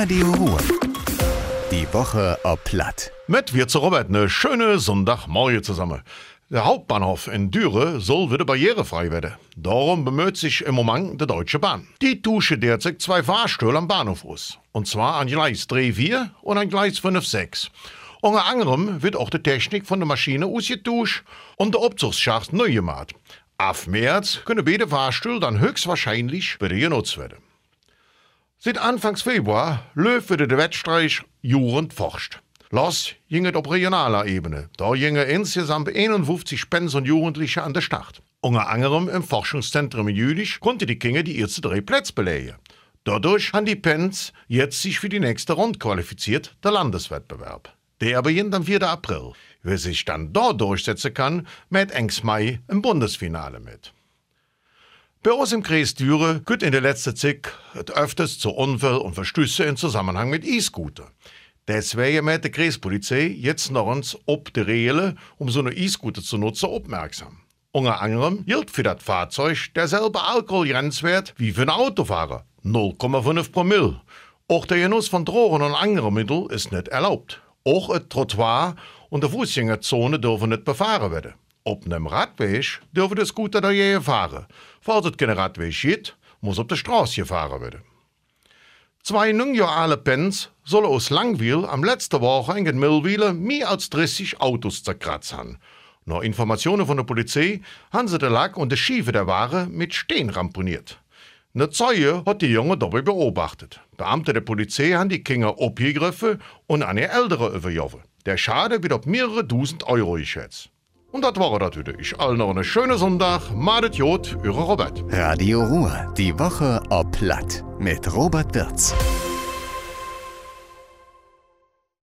Radio Ruhr. Die Woche ob Platt. Mit wir zu Robert eine schöne Sonntagmorgen zusammen. Der Hauptbahnhof in Düre soll wieder barrierefrei werden. Darum bemüht sich im Moment die Deutsche Bahn. Die tusche derzeit zwei Fahrstühle am Bahnhof aus. Und zwar an Gleis 3-4 und an Gleis 5-6. Unter anderem wird auch die Technik von der Maschine ausgetauscht und der Abzugsschacht neu gemacht. Ab März können beide Fahrstühle dann höchstwahrscheinlich wieder genutzt werden. Seit Anfangs Februar läuft der Wettstreich Jugend forscht. Los ginget auf regionaler Ebene. Da gingen insgesamt 51 Spens und Jugendliche an der Start. Unter anderem im Forschungszentrum in Jülich konnte die Kinder die ersten drei Plätze belegen. Dadurch haben die Pens jetzt sich für die nächste Runde qualifiziert, der Landeswettbewerb. Der beginnt am 4. April. Wer sich dann dort durchsetzen kann, mit Engs Mai im Bundesfinale mit. Bei uns im Kreis Düre gibt in der letzten Zeit öfters zu Unfall und Verstöße in Zusammenhang mit E-Scooter. Deswegen macht die Kreispolizei jetzt noch uns ob die Regeln, um so eine E-Scooter zu nutzen, aufmerksam. Unter anderem gilt für das Fahrzeug derselbe Alkoholgrenzwert wie für einen Autofahrer, 0,5 Promille. Auch der Genuss von Drogen und anderen Mitteln ist nicht erlaubt. Auch ein Trottoir und die Fußgängerzone dürfen nicht befahren werden. Auf einem Radweg dürfen die Scooter da je fahren. Falls es kein Radweg gibt, muss auf der Straße gefahren werden. Zwei jahre Pens sollen aus Langwil am letzten Woche in Millwil mehr als 30 Autos zerkratzt haben. Nach Informationen von der Polizei haben sie den Lack und die Schiefe der Ware mit Steen ramponiert. Eine Zeuge hat die Junge dabei beobachtet. Beamte der Polizei haben die Kinder abgegriffen und an ihr Ältere überjoffen. Der Schade wird auf mehrere Tausend Euro geschätzt. Und das war das heute. Ich allen noch einen schönen Sonntag. Madet Jod, eure Robert. Radio Ruhr. Die Woche ob Platt. Mit Robert Wirz.